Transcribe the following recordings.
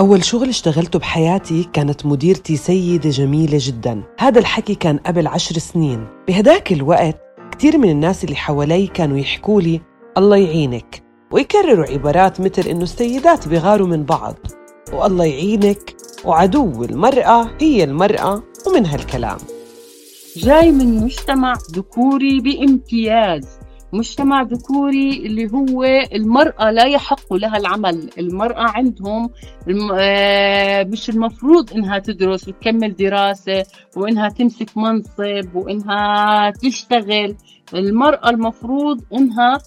أول شغل اشتغلته بحياتي كانت مديرتي سيدة جميلة جدا. هذا الحكي كان قبل عشر سنين. بهداك الوقت كثير من الناس اللي حوالي كانوا يحكوا لي الله يعينك ويكرروا عبارات مثل إنه السيدات بيغاروا من بعض. والله يعينك وعدو المرأة هي المرأة ومن هالكلام. جاي من مجتمع ذكوري بامتياز. مجتمع ذكوري اللي هو المرأة لا يحق لها العمل. المرأة عندهم آه، مش المفروض إنها تدرس وتكمل دراسة وإنها تمسك منصب وإنها تشتغل. المرأة المفروض إنها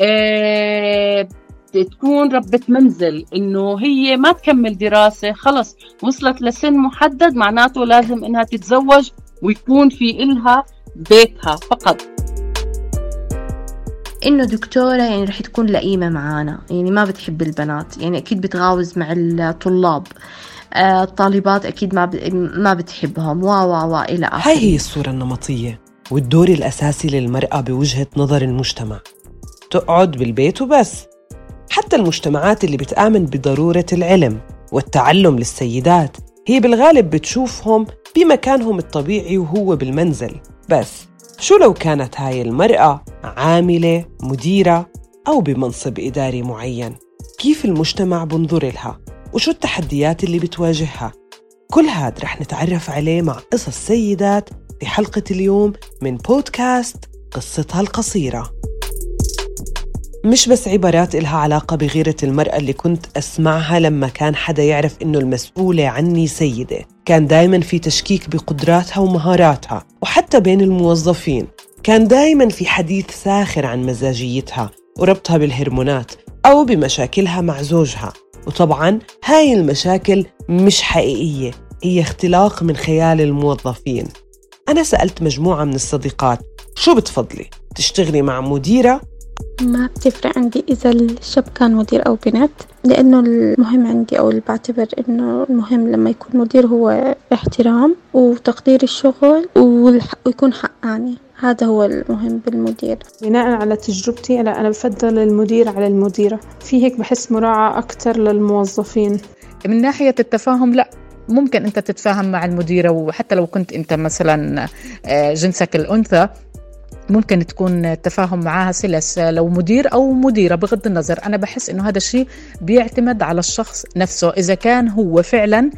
آه، تكون ربة منزل إنه هي ما تكمل دراسة خلص وصلت لسن محدد معناته لازم إنها تتزوج ويكون في إلها بيتها فقط. إنه دكتورة يعني رح تكون لئيمة معانا. يعني ما بتحب البنات. يعني أكيد بتغاوز مع الطلاب. آه، الطالبات أكيد ما ما بتحبهم. وا وا وا إلى آخره. هاي هي الصورة النمطية والدور الأساسي للمرأة بوجهة نظر المجتمع. تقعد بالبيت وبس. حتى المجتمعات اللي بتآمن بضرورة العلم والتعلم للسيدات هي بالغالب بتشوفهم بمكانهم الطبيعي وهو بالمنزل. بس شو لو كانت هاي المرأة عاملة مديرة أو بمنصب إداري معين؟ كيف المجتمع بنظر لها؟ وشو التحديات اللي بتواجهها؟ كل هاد رح نتعرف عليه مع قصص سيدات في حلقة اليوم من بودكاست قصتها القصيرة. مش بس عبارات إلها علاقة بغيرة المرأة اللي كنت أسمعها لما كان حدا يعرف إنه المسؤولة عني سيدة. كان دايما في تشكيك بقدراتها ومهاراتها وحتى بين الموظفين. كان دايما في حديث ساخر عن مزاجيتها وربطها بالهرمونات أو بمشاكلها مع زوجها. وطبعا هاي المشاكل مش حقيقية هي اختلاق من خيال الموظفين. أنا سألت مجموعة من الصديقات شو بتفضلي؟ تشتغلي مع مديرة ما بتفرق عندي إذا الشاب كان مدير أو بنت لأنه المهم عندي أو اللي بعتبر إنه المهم لما يكون مدير هو احترام وتقدير الشغل ويكون حقاني. هذا هو المهم بالمدير. بناء على تجربتي لا أنا بفضل المدير على المديرة. في هيك بحس مراعاة أكثر للموظفين. من ناحية التفاهم لا. ممكن أنت تتفاهم مع المديرة وحتى لو كنت أنت مثلا آه، جنسك الأنثى ممكن تكون التفاهم معها سلس لو مدير أو مديرة بغض النظر. أنا بحس إنه هذا الشيء بيعتمد على الشخص نفسه. إذا كان هو فعلا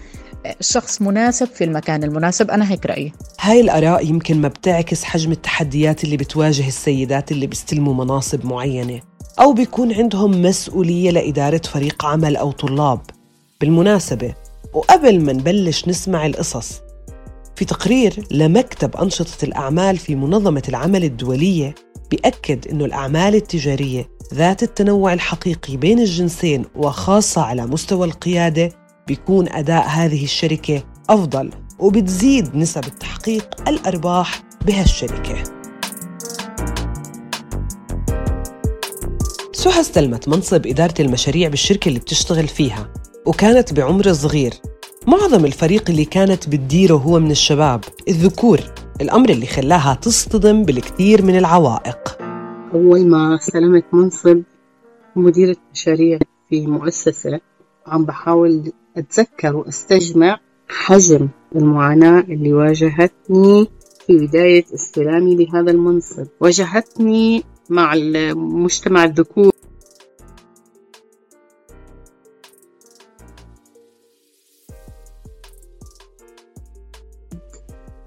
شخص مناسب في المكان المناسب أنا هيك رأيي. هاي الآراء يمكن ما بتعكس حجم التحديات اللي بتواجه السيدات اللي بيستلموا مناصب معينة أو بيكون عندهم مسؤولية لإدارة فريق عمل أو طلاب. بالمناسبة وقبل ما نبلش نسمع القصص في تقرير لمكتب أنشطة الأعمال في منظمة العمل الدولية بيأكد أنه الأعمال التجارية ذات التنوع الحقيقي بين الجنسين وخاصة على مستوى القيادة بيكون أداء هذه الشركة أفضل وبتزيد نسب التحقيق الأرباح بهالشركة سهى استلمت منصب إدارة المشاريع بالشركة اللي بتشتغل فيها وكانت بعمر صغير. معظم الفريق اللي كانت بتديره هو من الشباب الذكور الأمر اللي خلاها تصطدم بالكثير من العوائق. أول ما استلمت منصب مديرة مشاريع في مؤسسة عم بحاول أتذكر وأستجمع حجم المعاناة اللي واجهتني في بداية استلامي لهذا المنصب. واجهتني مع المجتمع الذكوري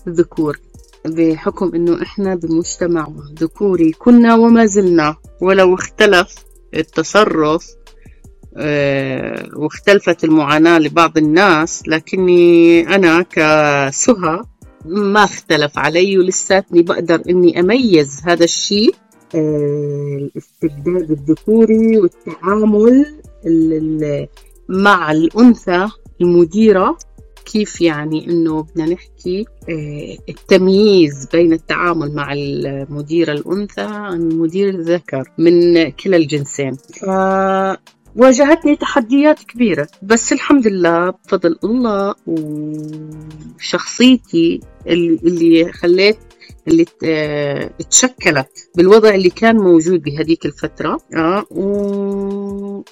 الذكور بحكم إنه إحنا بمجتمع ذكوري كنا وما زلنا ولو اختلف التصرف آه واختلفت المعاناة لبعض الناس لكني أنا كسهى ما اختلف علي ولساتني بقدر إني أميز هذا الشيء آه الاستبداد الذكوري والتعامل مع الأنثى المديرة كيف يعني إنه بدنا نحكي آه، التمييز بين التعامل مع المدير الأنثى عن المدير الذكر من كلا الجنسين. واجهتني تحديات كبيرة بس الحمد لله بفضل الله وشخصيتي اللي خليت اللي تشكلت بالوضع اللي كان موجود بهذيك الفترة. آه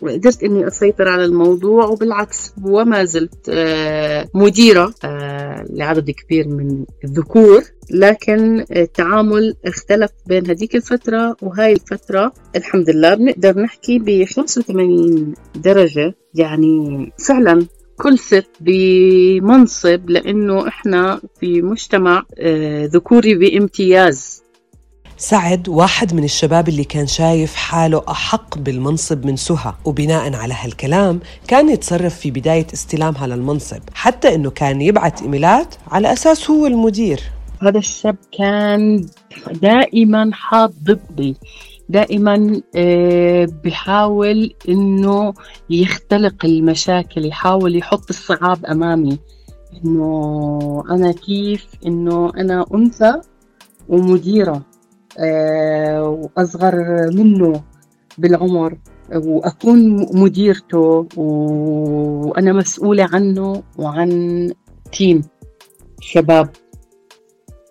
وقدرت إني أسيطر على الموضوع وبالعكس وما زلت آه مديرة آه لعدد كبير من الذكور. لكن التعامل اختلف بين هذيك الفترة وهاي الفترة. الحمد لله بنقدر نحكي ب 85 درجة يعني فعلا كل ست بمنصب لأنه إحنا في مجتمع آه، ذكوري بامتياز. سعد واحد من الشباب اللي كان شايف حاله أحق بالمنصب من سهى وبناء على هالكلام كان يتصرف في بداية استلامها للمنصب حتى أنه كان يبعت إيميلات على أساس هو المدير. هذا الشاب كان دائما حاط ضدي دائما آه، بيحاول إنه يختلق المشاكل يحاول يحط الصعاب أمامي. إنه أنا كيف؟ إنه أنا أنثى ومديرة آه، وأصغر منه بالعمر وأكون مديرته وأنا مسؤولة عنه وعن تيم شباب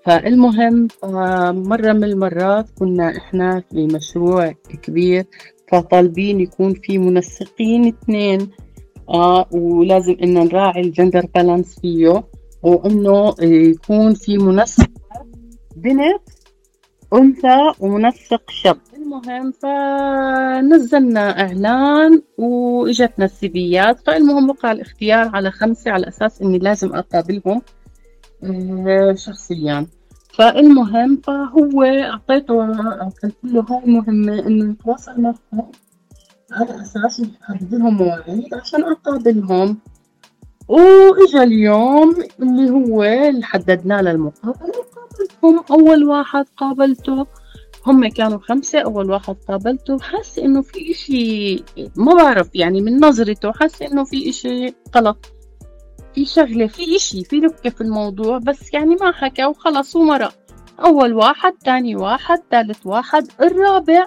فالمهم آه، مرة من المرات كنا إحنا في مشروع كبير فطالبين يكون في منسقين اثنين. آه ولازم إنه نراعي الجندر بالانس فيه وإنه يكون في منسق بنت أنثى ومنسق شاب المهم فنزلنا إعلان وإجتنا السيبيات فالمهم وقع الاختيار على خمسة على أساس إني لازم أقابلهم. شخصيا. فالمهم فهو أعطيته قلت له هاي مهمة إنه يتواصل معهم على أساس يحدد لهم مواعيد عشان أقابلهم. وإجا اليوم اللي هو اللي حددنا له المقابلة وقابلتهم أول واحد قابلته هم كانوا خمسة أول واحد قابلته. حاسة إنه في إشي ما بعرف يعني من نظرته حاسة إنه في إشي غلط. في شغلة في إشي في نكتة في الموضوع بس يعني ما حكى وخلص ومرق. أول واحد تاني واحد ثالث واحد الرابع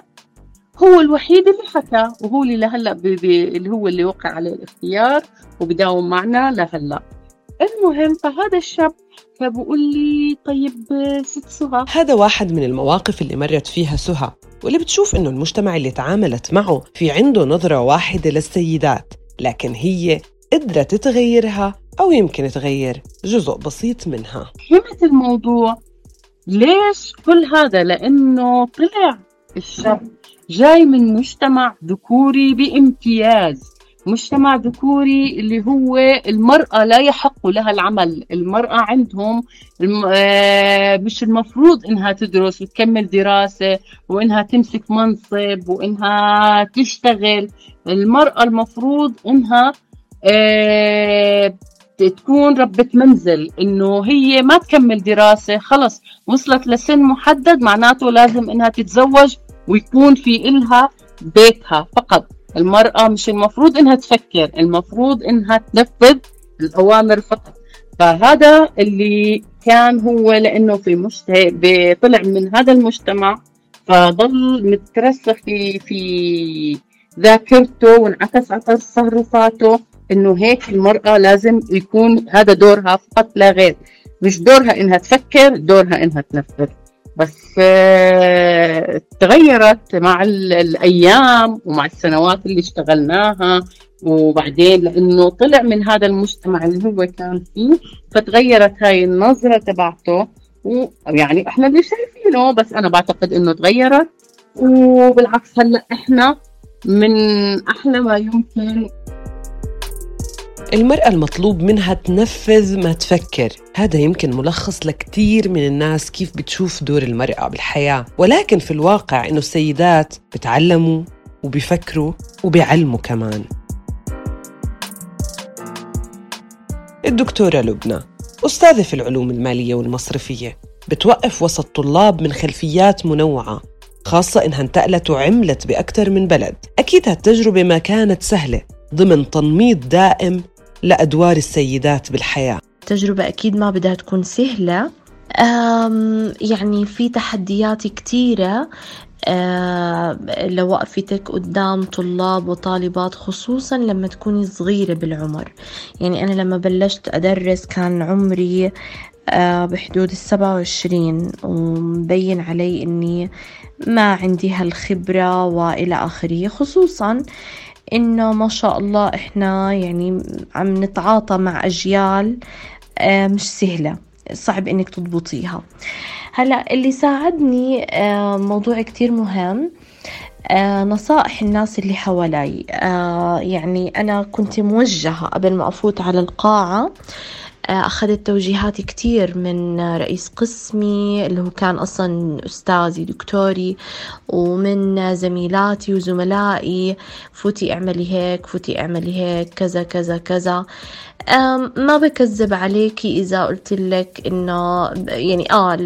هو الوحيد اللي حكى وهو اللي لهلا اللي هو اللي وقع عليه الاختيار وبداوم معنا لهلا المهم فهذا الشاب فبقول لي طيب ست سهى. هذا واحد من المواقف اللي مرت فيها سهى واللي بتشوف إنه المجتمع اللي تعاملت معه في عنده نظرة واحدة للسيدات لكن هي قدرت تغيرها أو يمكن تغير جزء بسيط منها. فهمت الموضوع؟ ليش كل هذا؟ لأنه طلع الشاب جاي من مجتمع ذكوري بامتياز. مجتمع ذكوري اللي هو المرأة لا يحق لها العمل. المرأة عندهم. آه، مش المفروض إنها تدرس وتكمل دراسة وإنها تمسك منصب وإنها تشتغل. المرأة المفروض إنها آه، تكون ربة منزل إنه هي ما تكمل دراسة خلص وصلت لسن محدد معناته لازم إنها تتزوج ويكون في إلها بيتها فقط. المرأة مش المفروض إنها تفكر المفروض إنها تنفذ الأوامر فقط. فهذا اللي كان هو لأنه في مجتمع طلع من هذا المجتمع فضل مترسخ في في ذاكرته وانعكس على تصرفاته. إنه هيك المرأة لازم يكون هذا دورها فقط لا غير. مش دورها إنها تفكر دورها إنها تنفذ. بس آه، تغيرت مع ال- الأيام ومع السنوات اللي اشتغلناها. وبعدين لإنه طلع من هذا المجتمع اللي هو كان فيه فتغيرت هاي النظرة تبعته. ويعني إحنا اللي شايفينه بس أنا بعتقد إنه تغيرت. وبالعكس هلأ إحنا من أحلى ما يمكن المرأة المطلوب منها تنفذ ما تفكر. هذا يمكن ملخص لكتير من الناس كيف بتشوف دور المرأة بالحياة. ولكن في الواقع إنه السيدات بتعلموا وبيفكروا وبيعلموا كمان. الدكتورة لبنى أستاذة في العلوم المالية والمصرفية بتوقف وسط طلاب من خلفيات منوعة خاصة إنها انتقلت وعملت بأكثر من بلد. أكيد هالتجربة ما كانت سهلة ضمن تنميط دائم لأدوار السيدات بالحياة. التجربة أكيد ما بدها تكون سهلة. يعني في تحديات كتيرة لوقفتك قدام طلاب وطالبات خصوصا لما تكوني صغيرة بالعمر. يعني أنا لما بلشت أدرس كان عمري بحدود السبعة وعشرين ومبين علي إني ما عندي هالخبرة وإلى آخره خصوصا إنه ما شاء الله إحنا يعني عم نتعاطى مع أجيال آه، مش سهلة. صعب إنك تضبطيها. هلأ اللي ساعدني آه، موضوع كتير مهم آه نصائح الناس اللي حوالي. آه يعني أنا كنت موجهة قبل ما أفوت على القاعة أخذت توجيهات كتير من رئيس قسمي اللي هو كان أصلا أستاذي دكتوري ومن زميلاتي وزملائي فوتي اعملي هيك فوتي اعملي هيك كذا كذا كذا. ما بكذب عليكي إذا قلت لك إنه يعني آه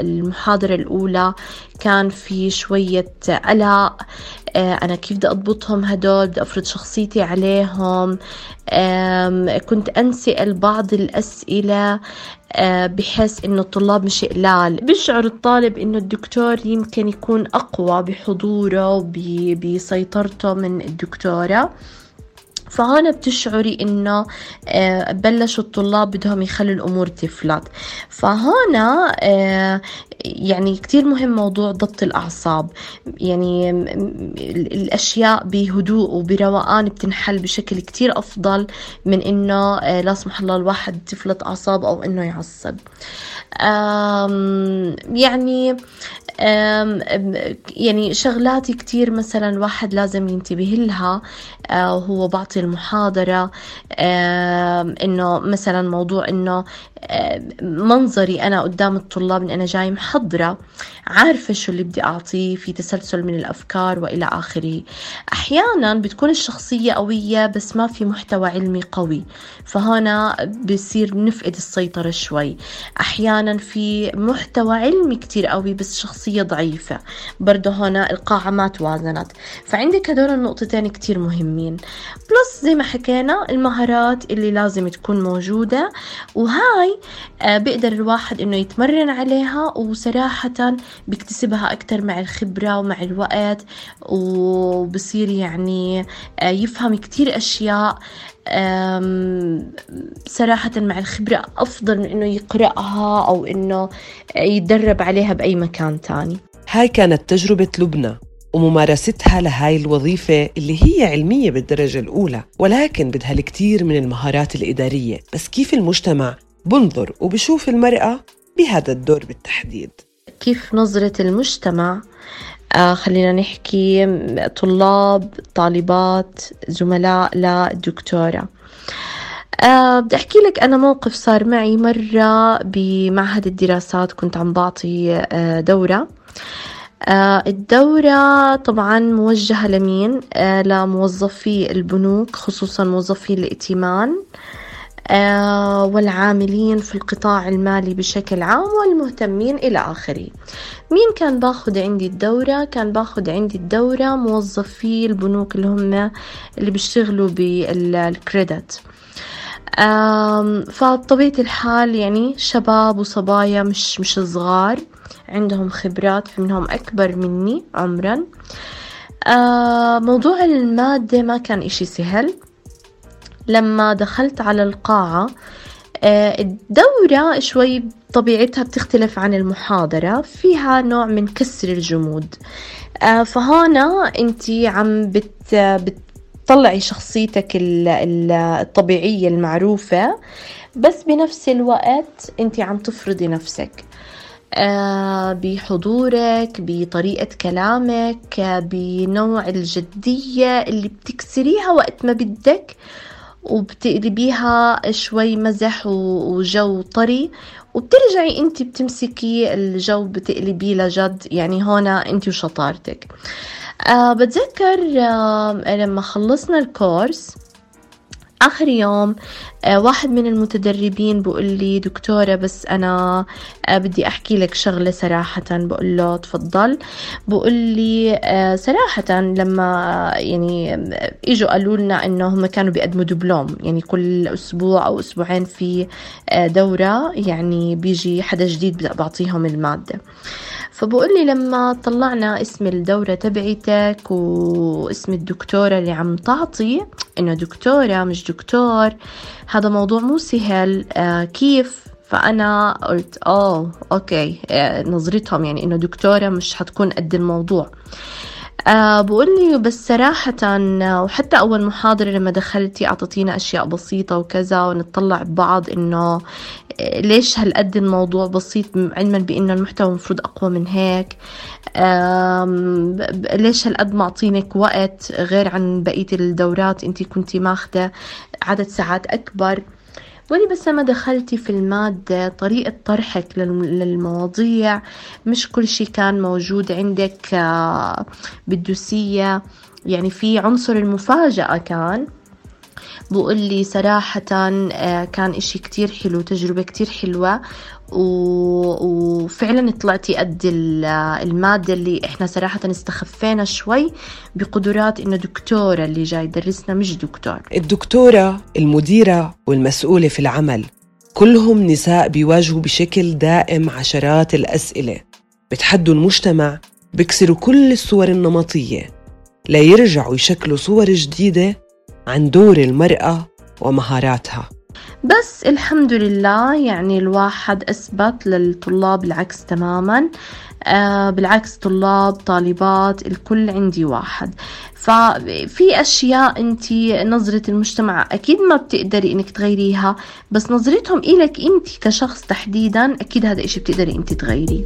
المحاضرة الأولى كان في شوية قلق آه، أنا كيف بدي أضبطهم هدول بدي أفرض شخصيتي عليهم كنت أنسأل بعض الأسئلة آه، بحس إنه الطلاب مش قلال. بيشعر الطالب إنه الدكتور يمكن يكون أقوى بحضوره وبسيطرته من الدكتورة. فهنا بتشعري إنه آه، بلشوا الطلاب بدهم يخلوا الأمور تفلت. فهنا آه، يعني كتير مهم موضوع ضبط الأعصاب. يعني الأشياء بهدوء وبروقان بتنحل بشكل كتير أفضل من إنه آه، لا سمح الله الواحد تفلت أعصاب أو إنه يعصب. يعني يعني شغلات كتير مثلا الواحد لازم ينتبه لها وهو آه، بعطي المحاضرة إنه مثلا موضوع إنه منظري أنا قدام الطلاب إن أنا جاي محضرة عارفة شو اللي بدي أعطيه في تسلسل من الأفكار وإلى آخره. أحيانا بتكون الشخصية قوية بس ما في محتوى علمي قوي فهنا بصير نفقد السيطرة شوي. أحيانا في محتوى علمي كتير قوي بس شخصية ضعيفة. برضه هنا القاعة ما توازنت فعندك هدول النقطتين كتير مهمين. بلس زي ما حكينا المهارات اللي لازم تكون موجودة وهاي آه، بيقدر الواحد إنه يتمرن عليها وصراحة بيكتسبها أكتر مع الخبرة ومع الوقت وبصير يعني آه، يفهم كتير أشياء صراحة مع الخبرة أفضل من إنه يقرأها أو إنه يتدرب عليها بأي مكان تاني. هاي كانت تجربة لبنى وممارستها لهاي الوظيفة اللي هي علمية بالدرجة الأولى ولكن بدها الكثير من المهارات الإدارية. بس كيف المجتمع بنظر وبشوف المرأة بهذا الدور بالتحديد؟ كيف نظرة المجتمع آه خلينا نحكي طلاب طالبات زملاء للدكتورة أه بدي أحكي لك أنا موقف صار معي مرة بمعهد الدراسات كنت عم بعطي أه دورة. أه الدورة طبعا موجهة لمين؟ أه لموظفي البنوك خصوصا موظفي الائتمان. آه، والعاملين في القطاع المالي بشكل عام والمهتمين إلى آخره. مين كان باخذ عندي الدورة؟ كان باخذ عندي الدورة موظفي البنوك اللي هم اللي بيشتغلوا بالكريدت. فبطبيعة الحال يعني شباب وصبايا مش مش صغار عندهم خبرات في منهم أكبر مني عمرا. موضوع المادة ما كان إشي سهل. لما دخلت على القاعة آه، الدورة شوي طبيعتها بتختلف عن المحاضرة فيها نوع من كسر الجمود. آه، فهنا انت عم بت بتطلعي شخصيتك الطبيعية المعروفة بس بنفس الوقت انت عم تفرضي نفسك. آه، بحضورك بطريقة كلامك بنوع الجدية اللي بتكسريها وقت ما بدك. وبتقلبيها شوي مزح وجو طري وبترجعي انت بتمسكي الجو بتقلبيه لجد يعني هنا انت وشطارتك. أه بتذكر أه لما خلصنا الكورس آخر يوم آه، واحد من المتدربين بقول لي دكتورة بس أنا آه، بدي أحكي لك شغلة صراحة. بقول له تفضل. بقول لي آه، صراحة لما يعني إجوا قالوا لنا إنه هم كانوا بيقدموا دبلوم. يعني كل أسبوع أو أسبوعين في دورة يعني بيجي حدا جديد بعطيهم المادة. فبقول لي لما طلعنا اسم الدورة تبعتك واسم الدكتورة اللي عم تعطي إنه دكتورة مش دكتور هذا موضوع مو سهل. آه كيف؟ فأنا قلت أوه أوكي. آه، نظرتهم يعني إنه دكتورة مش حتكون قد الموضوع. أه بقول لي بس صراحة وحتى أول محاضرة لما دخلتي أعطتينا أشياء بسيطة وكذا ونطلع ببعض إنه ليش هالقد الموضوع بسيط علما بإنه المحتوى المفروض أقوى من هيك؟ ليش هالقد معطينك وقت غير عن بقية الدورات أنت كنتي ماخذة عدد ساعات أكبر؟ ولي بس لما دخلتي في المادة طريقة طرحك للمواضيع مش كل شي كان موجود عندك آه، بالدوسية. يعني في عنصر المفاجأة كان بقول لي صراحة آه، كان إشي كتير حلو تجربة كتير حلوة. وفعلا طلعتي قد المادة اللي إحنا صراحة استخفينا شوي بقدرات إنه دكتورة اللي جاي يدرسنا مش دكتور. الدكتورة المديرة والمسؤولة في العمل كلهم نساء بيواجهوا بشكل دائم عشرات الأسئلة. بتحدوا المجتمع بيكسروا كل الصور النمطية. ليرجعوا يشكلوا صور جديدة عن دور المرأة ومهاراتها. بس الحمد لله يعني الواحد أثبت للطلاب العكس تماما. آه بالعكس طلاب طالبات الكل عندي واحد. ففي أشياء أنت نظرة المجتمع أكيد ما بتقدري إنك تغيريها بس نظرتهم إلك أنت كشخص تحديدا أكيد هذا إشي بتقدري أنت تغيريه.